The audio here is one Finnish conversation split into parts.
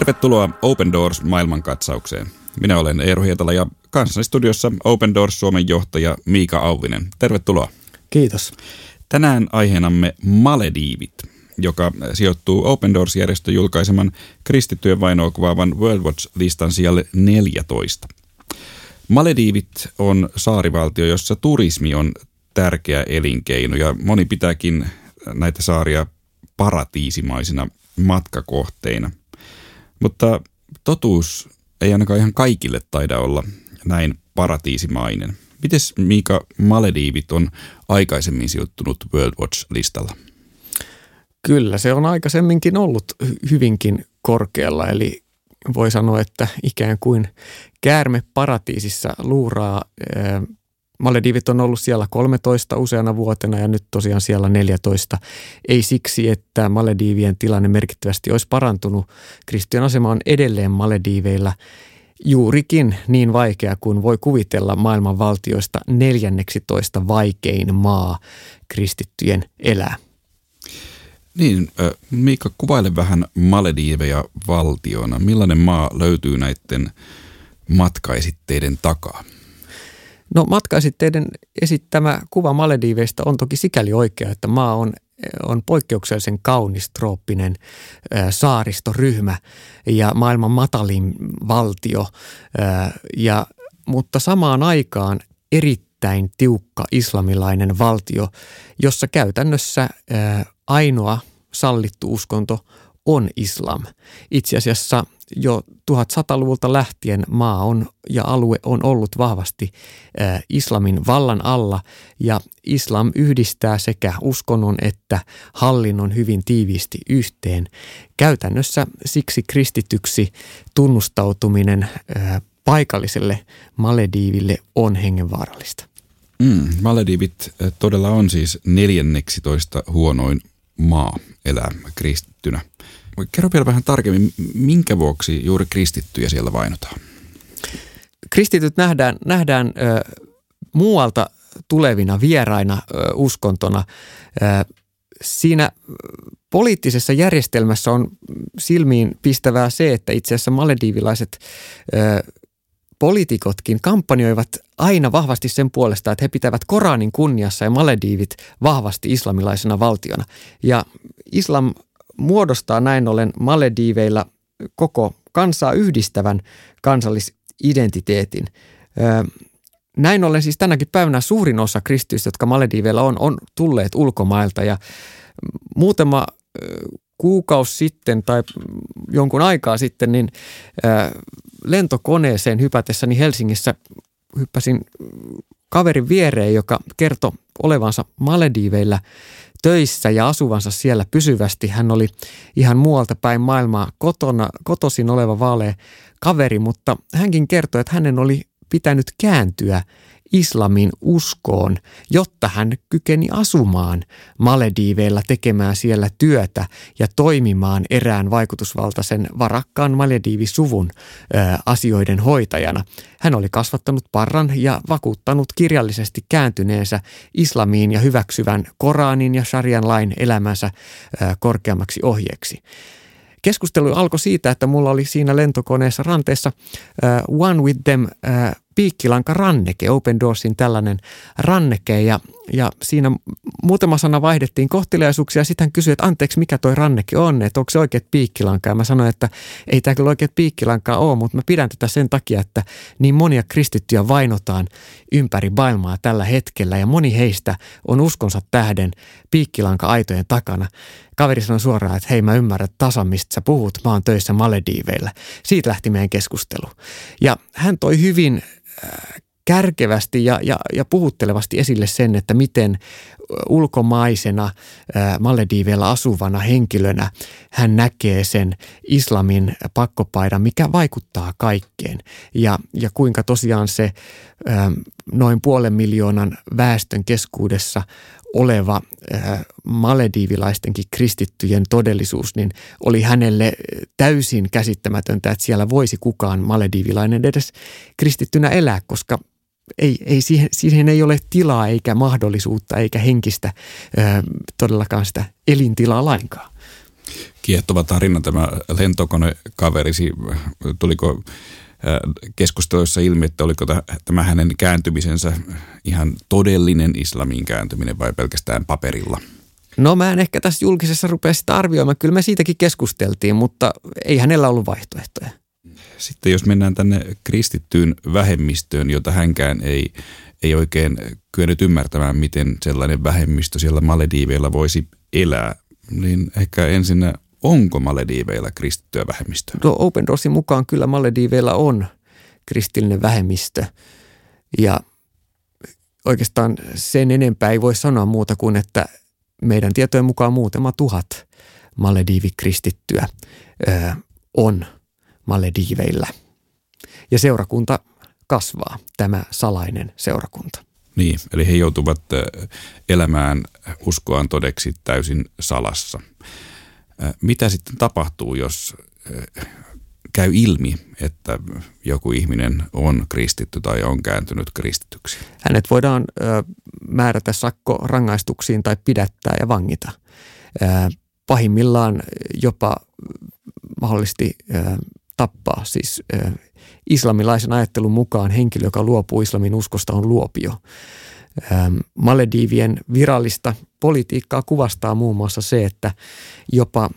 Tervetuloa Open Doors maailmankatsaukseen. Minä olen Eero Hietala ja kanssani studiossa Open Doors Suomen johtaja Miika Auvinen. Tervetuloa. Kiitos. Tänään aiheenamme Malediivit, joka sijoittuu Open Doors-järjestön julkaiseman kristittyjen vainoa kuvaavan World Watch-listan sijalle 14. Malediivit on saarivaltio, jossa turismi on tärkeä elinkeino ja moni pitääkin näitä saaria paratiisimaisina matkakohteina. Mutta totuus ei ainakaan ihan kaikille taida olla näin paratiisimainen. Mites Miika Malediivit on aikaisemmin sijoittunut World Watch-listalla? Kyllä, se on aikaisemminkin ollut hyvinkin korkealla, eli voi sanoa, että ikään kuin käärme paratiisissa luuraa Maledivit on ollut siellä 13 useana vuotena ja nyt tosiaan siellä 14. Ei siksi, että Maledivien tilanne merkittävästi olisi parantunut. Kristian asema on edelleen Malediiveilla juurikin niin vaikea kuin voi kuvitella maailman valtioista 14 vaikein maa kristittyjen elää. Niin, Miikka, kuvaile vähän Malediiveja valtiona. Millainen maa löytyy näiden matkaesitteiden takaa? No matkaesitteiden esittämä kuva Malediiveista on toki sikäli oikea, että maa on, on poikkeuksellisen kaunis trooppinen saaristoryhmä ja maailman matalin valtio, ja, mutta samaan aikaan erittäin tiukka islamilainen valtio, jossa käytännössä ainoa sallittu uskonto on islam. Itse asiassa jo 1100-luvulta lähtien maa on ja alue on ollut vahvasti äh, islamin vallan alla ja islam yhdistää sekä uskonnon että hallinnon hyvin tiiviisti yhteen. Käytännössä siksi kristityksi tunnustautuminen äh, paikalliselle Malediiville on hengenvaarallista. Mm, Malediivit todella on siis neljänneksitoista huonoin maa elää kristittynä. Kerro vielä vähän tarkemmin, minkä vuoksi juuri kristittyjä siellä vainotaan? Kristityt nähdään, nähdään ö, muualta tulevina vieraina ö, uskontona. Ö, siinä poliittisessa järjestelmässä on silmiin pistävää se, että itse asiassa malediivilaiset ö, poliitikotkin kampanjoivat aina vahvasti sen puolesta, että he pitävät Koranin kunniassa ja Malediivit vahvasti islamilaisena valtiona. Ja islam muodostaa näin ollen Malediiveilla koko kansaa yhdistävän kansallisidentiteetin. Näin ollen siis tänäkin päivänä suurin osa kristityistä, jotka Malediiveilla on, on tulleet ulkomailta ja muutama kuukausi sitten tai jonkun aikaa sitten, niin lentokoneeseen hypätessäni Helsingissä hyppäsin kaverin viereen, joka kertoi olevansa Malediiveillä töissä ja asuvansa siellä pysyvästi. Hän oli ihan muualta päin maailmaa kotona, kotosin oleva vaalea kaveri, mutta hänkin kertoi, että hänen oli pitänyt kääntyä islamin uskoon, jotta hän kykeni asumaan Malediiveilla tekemään siellä työtä ja toimimaan erään vaikutusvaltaisen varakkaan Malediivisuvun ö, asioiden hoitajana. Hän oli kasvattanut parran ja vakuuttanut kirjallisesti kääntyneensä islamiin ja hyväksyvän Koranin ja Sharian lain elämänsä ö, korkeammaksi ohjeeksi. Keskustelu alkoi siitä, että mulla oli siinä lentokoneessa ranteessa uh, One with them uh, piikkilanka ranneke, Open Doorsin tällainen ranneke. Ja, ja siinä muutama sana vaihdettiin kohteliaisuuksia. Ja sitten hän kysyi, että anteeksi mikä toi ranneke on, että onko se oikeat piikkilanka? Ja mä sanoin, että ei tämä kyllä oikeat piikkilankaa ole, mutta mä pidän tätä sen takia, että niin monia kristittyjä vainotaan ympäri maailmaa tällä hetkellä. Ja moni heistä on uskonsa tähden piikkilanka-aitojen takana. Kaveri sanoi suoraan, että hei mä ymmärrän tasan mistä sä puhut, mä oon töissä Malediiveillä. Siitä lähti meidän keskustelu. Ja hän toi hyvin kärkevästi ja, ja, ja puhuttelevasti esille sen, että miten ulkomaisena Malediiveilla asuvana henkilönä hän näkee sen islamin pakkopaidan, mikä vaikuttaa kaikkeen. Ja, ja kuinka tosiaan se noin puolen miljoonan väestön keskuudessa oleva äh, malediivilaistenkin kristittyjen todellisuus, niin oli hänelle täysin käsittämätöntä, että siellä voisi kukaan malediivilainen edes kristittynä elää, koska ei, ei siihen, siihen ei ole tilaa eikä mahdollisuutta eikä henkistä ö, todellakaan sitä elintilaa lainkaan. Kiehtova tarina tämä lentokonekaverisi. Tuliko keskusteluissa ilmi, että oliko tämä hänen kääntymisensä ihan todellinen islamin kääntyminen vai pelkästään paperilla? No mä en ehkä tässä julkisessa rupea sitä arvioimaan. Kyllä me siitäkin keskusteltiin, mutta ei hänellä ollut vaihtoehtoja. Sitten jos mennään tänne kristittyyn vähemmistöön, jota hänkään ei, ei oikein kyennyt ymmärtämään, miten sellainen vähemmistö siellä Malediiveilla voisi elää, niin ehkä ensin onko Malediiveilla kristittyä vähemmistöä? No Open Doorsin mukaan kyllä Malediiveilla on kristillinen vähemmistö ja oikeastaan sen enempää ei voi sanoa muuta kuin, että meidän tietojen mukaan muutama tuhat Malediivikristittyä ö, on Malediiveillä. Ja seurakunta kasvaa, tämä salainen seurakunta. Niin, eli he joutuvat elämään uskoaan todeksi täysin salassa. Mitä sitten tapahtuu, jos käy ilmi, että joku ihminen on kristitty tai on kääntynyt kristityksi? Hänet voidaan määrätä sakko rangaistuksiin tai pidättää ja vangita. Pahimmillaan jopa mahdollisesti tappaa. Siis islamilaisen ajattelun mukaan henkilö, joka luopuu islamin uskosta, on luopio. Maledivien virallista politiikkaa kuvastaa muun muassa se, että jopa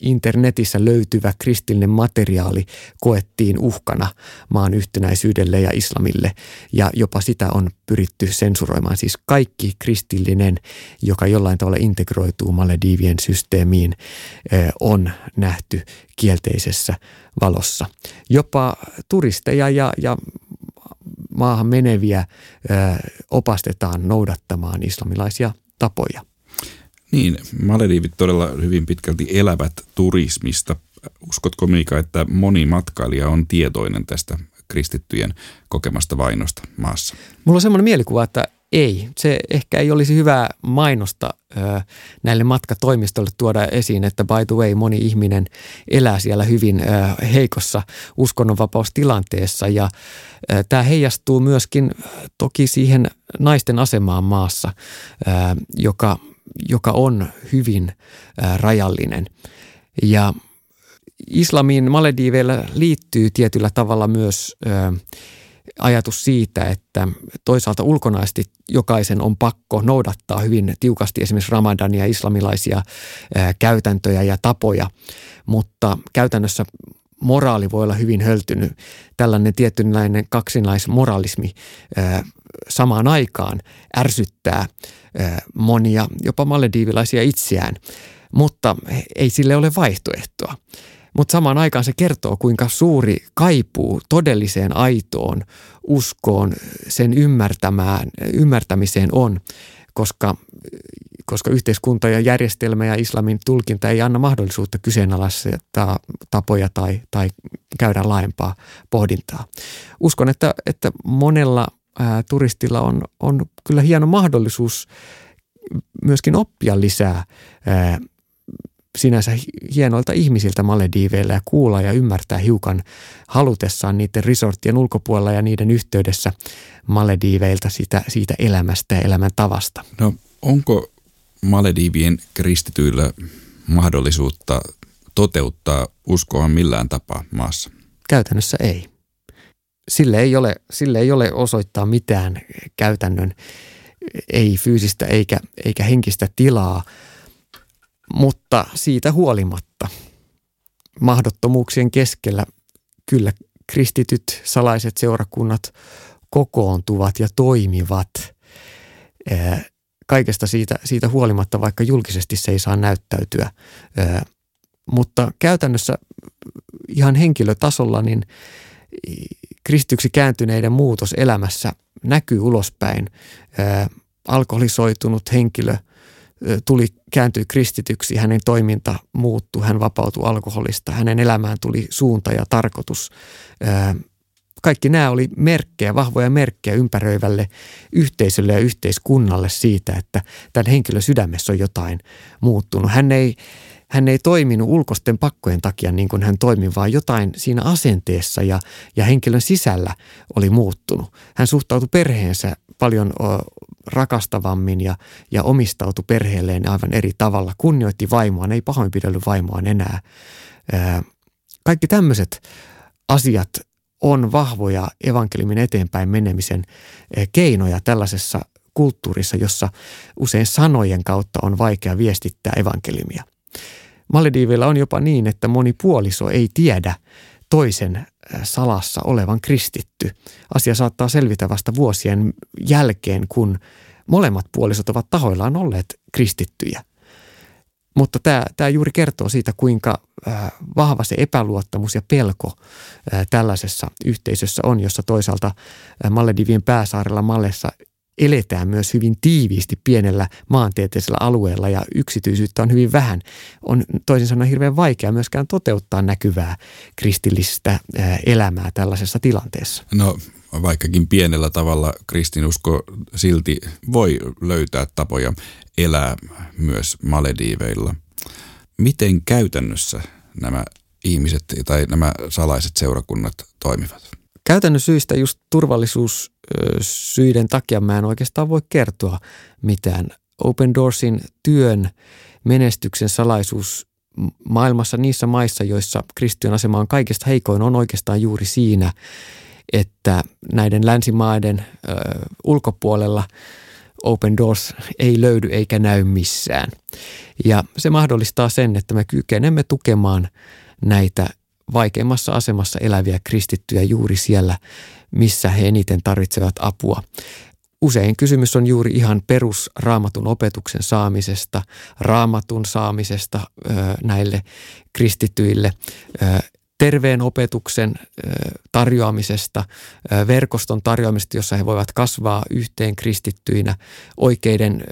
internetissä löytyvä kristillinen materiaali koettiin uhkana maan yhtenäisyydelle ja islamille ja jopa sitä on pyritty sensuroimaan. Siis kaikki kristillinen, joka jollain tavalla integroituu Maledivien systeemiin, on nähty kielteisessä valossa. Jopa turisteja ja, ja maahan meneviä opastetaan noudattamaan islamilaisia tapoja. Niin, Malediivit todella hyvin pitkälti elävät turismista. Uskotko Miika, että moni matkailija on tietoinen tästä kristittyjen kokemasta vainosta maassa? Mulla on semmoinen mielikuva, että ei. Se ehkä ei olisi hyvää mainosta ö, näille matkatoimistoille tuoda esiin, että by the way moni ihminen elää siellä hyvin ö, heikossa uskonnonvapaustilanteessa ja tämä heijastuu myöskin toki siihen naisten asemaan maassa, ö, joka, joka on hyvin ö, rajallinen. Ja islamin Malediiveillä liittyy tietyllä tavalla myös ö, ajatus siitä, että toisaalta ulkonaisesti jokaisen on pakko noudattaa hyvin tiukasti esimerkiksi ramadania, islamilaisia käytäntöjä ja tapoja, mutta käytännössä moraali voi olla hyvin höltynyt. Tällainen tietynlainen kaksinaismoralismi samaan aikaan ärsyttää monia, jopa malediivilaisia itseään, mutta ei sille ole vaihtoehtoa. Mutta samaan aikaan se kertoo, kuinka suuri kaipuu todelliseen aitoon uskoon, sen ymmärtämään, ymmärtämiseen on, koska, koska yhteiskunta ja järjestelmä ja islamin tulkinta ei anna mahdollisuutta kyseenalaistaa tapoja tai, tai käydä laajempaa pohdintaa. Uskon, että, että monella ää, turistilla on, on kyllä hieno mahdollisuus myöskin oppia lisää ää, sinänsä hienoilta ihmisiltä Malediiveillä ja kuulla ja ymmärtää hiukan halutessaan niiden resorttien ulkopuolella ja niiden yhteydessä Malediiveilta siitä, siitä elämästä ja elämän tavasta. No onko Malediivien kristityillä mahdollisuutta toteuttaa uskoa millään tapaa maassa? Käytännössä ei. Sille ei ole, sille ei ole osoittaa mitään käytännön, ei fyysistä eikä, eikä henkistä tilaa – mutta siitä huolimatta mahdottomuuksien keskellä kyllä kristityt salaiset seurakunnat kokoontuvat ja toimivat kaikesta siitä, siitä huolimatta, vaikka julkisesti se ei saa näyttäytyä. Mutta käytännössä ihan henkilötasolla niin kristyksi kääntyneiden muutos elämässä näkyy ulospäin. Alkoholisoitunut henkilö – tuli, kääntyi kristityksi, hänen toiminta muuttui, hän vapautui alkoholista, hänen elämään tuli suunta ja tarkoitus. Kaikki nämä oli merkkejä, vahvoja merkkejä ympäröivälle yhteisölle ja yhteiskunnalle siitä, että tämän henkilön sydämessä on jotain muuttunut. Hän ei, hän ei toiminut ulkoisten pakkojen takia niin kuin hän toimi, vaan jotain siinä asenteessa ja, ja henkilön sisällä oli muuttunut. Hän suhtautui perheensä paljon rakastavammin ja, ja omistautui perheelleen aivan eri tavalla. Kunnioitti vaimoaan, ei pahoinpidellyt vaimoaan enää. Kaikki tämmöiset asiat on vahvoja evankeliumin eteenpäin menemisen keinoja tällaisessa kulttuurissa, jossa usein sanojen kautta on vaikea viestittää evankeliumia. Malediivillä on jopa niin, että moni puoliso ei tiedä toisen salassa olevan kristitty. Asia saattaa selvitä vasta vuosien jälkeen, kun molemmat puolisot ovat tahoillaan olleet kristittyjä. Mutta tämä, tämä juuri kertoo siitä, kuinka vahva se epäluottamus ja pelko tällaisessa yhteisössä on, jossa toisaalta Maledivien pääsaarella Mallessa eletään myös hyvin tiiviisti pienellä maantieteellisellä alueella ja yksityisyyttä on hyvin vähän. On toisin sanoen hirveän vaikea myöskään toteuttaa näkyvää kristillistä elämää tällaisessa tilanteessa. No vaikkakin pienellä tavalla kristinusko silti voi löytää tapoja elää myös Malediiveilla. Miten käytännössä nämä ihmiset tai nämä salaiset seurakunnat toimivat? Käytännön syistä just turvallisuussyiden takia mä en oikeastaan voi kertoa mitään. Open Doorsin työn menestyksen salaisuus maailmassa niissä maissa, joissa kristiön asema on kaikista heikoin, on oikeastaan juuri siinä, että näiden länsimaiden ö, ulkopuolella Open Doors ei löydy eikä näy missään. Ja se mahdollistaa sen, että me kykenemme tukemaan näitä vaikeimmassa asemassa eläviä kristittyjä juuri siellä, missä he eniten tarvitsevat apua. Usein kysymys on juuri ihan perusraamatun opetuksen saamisesta, raamatun saamisesta näille kristittyille, ö, terveen opetuksen tarjoamisesta, verkoston tarjoamisesta, jossa he voivat kasvaa yhteen kristittyinä, oikeiden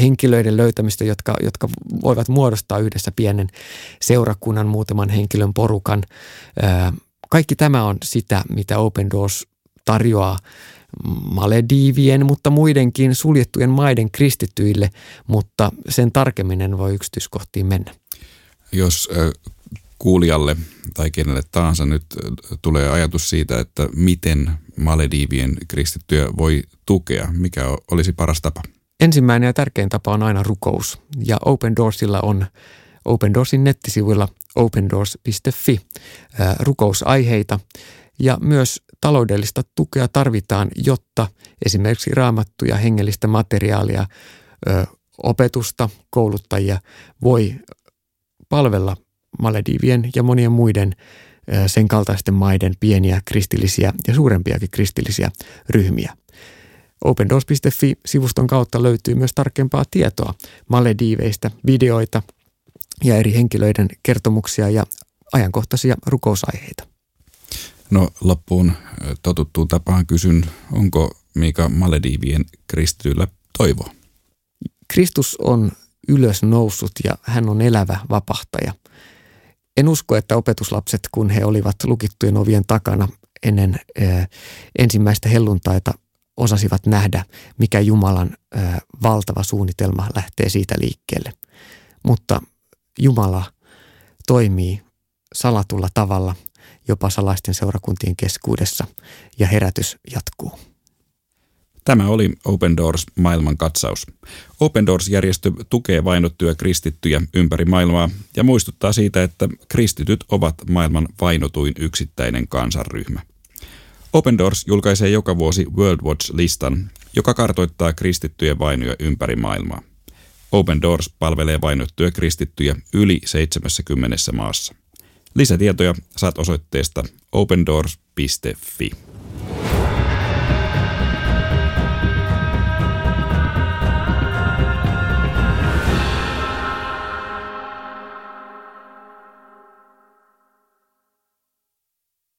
henkilöiden löytämistä, jotka, jotka voivat muodostaa yhdessä pienen seurakunnan, muutaman henkilön porukan. Kaikki tämä on sitä, mitä Open Doors tarjoaa Malediivien, mutta muidenkin suljettujen maiden kristittyille, mutta sen tarkemmin voi yksityiskohtiin mennä. Jos kuulijalle tai kenelle tahansa nyt tulee ajatus siitä, että miten Malediivien kristittyjä voi tukea, mikä olisi paras tapa? Ensimmäinen ja tärkein tapa on aina rukous. Ja Open Doorsilla on Open Doorsin nettisivuilla opendoors.fi rukousaiheita. Ja myös taloudellista tukea tarvitaan, jotta esimerkiksi raamattuja, hengellistä materiaalia, opetusta, kouluttajia voi palvella Maledivien ja monien muiden sen kaltaisten maiden pieniä kristillisiä ja suurempiakin kristillisiä ryhmiä. OpenDoors.fi-sivuston kautta löytyy myös tarkempaa tietoa Malediiveistä, videoita ja eri henkilöiden kertomuksia ja ajankohtaisia rukousaiheita. No loppuun totuttuun tapaan kysyn, onko Mika Malediivien kristityllä toivoa? Kristus on ylös noussut ja hän on elävä vapahtaja – en usko, että opetuslapset, kun he olivat lukittujen ovien takana ennen ö, ensimmäistä helluntaita, osasivat nähdä, mikä Jumalan valtava suunnitelma lähtee siitä liikkeelle. Mutta Jumala toimii salatulla tavalla jopa salaisten seurakuntien keskuudessa ja herätys jatkuu. Tämä oli Open Doors maailman katsaus. Open Doors-järjestö tukee vainottuja kristittyjä ympäri maailmaa ja muistuttaa siitä, että kristityt ovat maailman vainotuin yksittäinen kansanryhmä. Open Doors julkaisee joka vuosi World Watch-listan, joka kartoittaa kristittyjen vainoja ympäri maailmaa. Open Doors palvelee vainottuja kristittyjä yli 70 maassa. Lisätietoja saat osoitteesta opendoors.fi.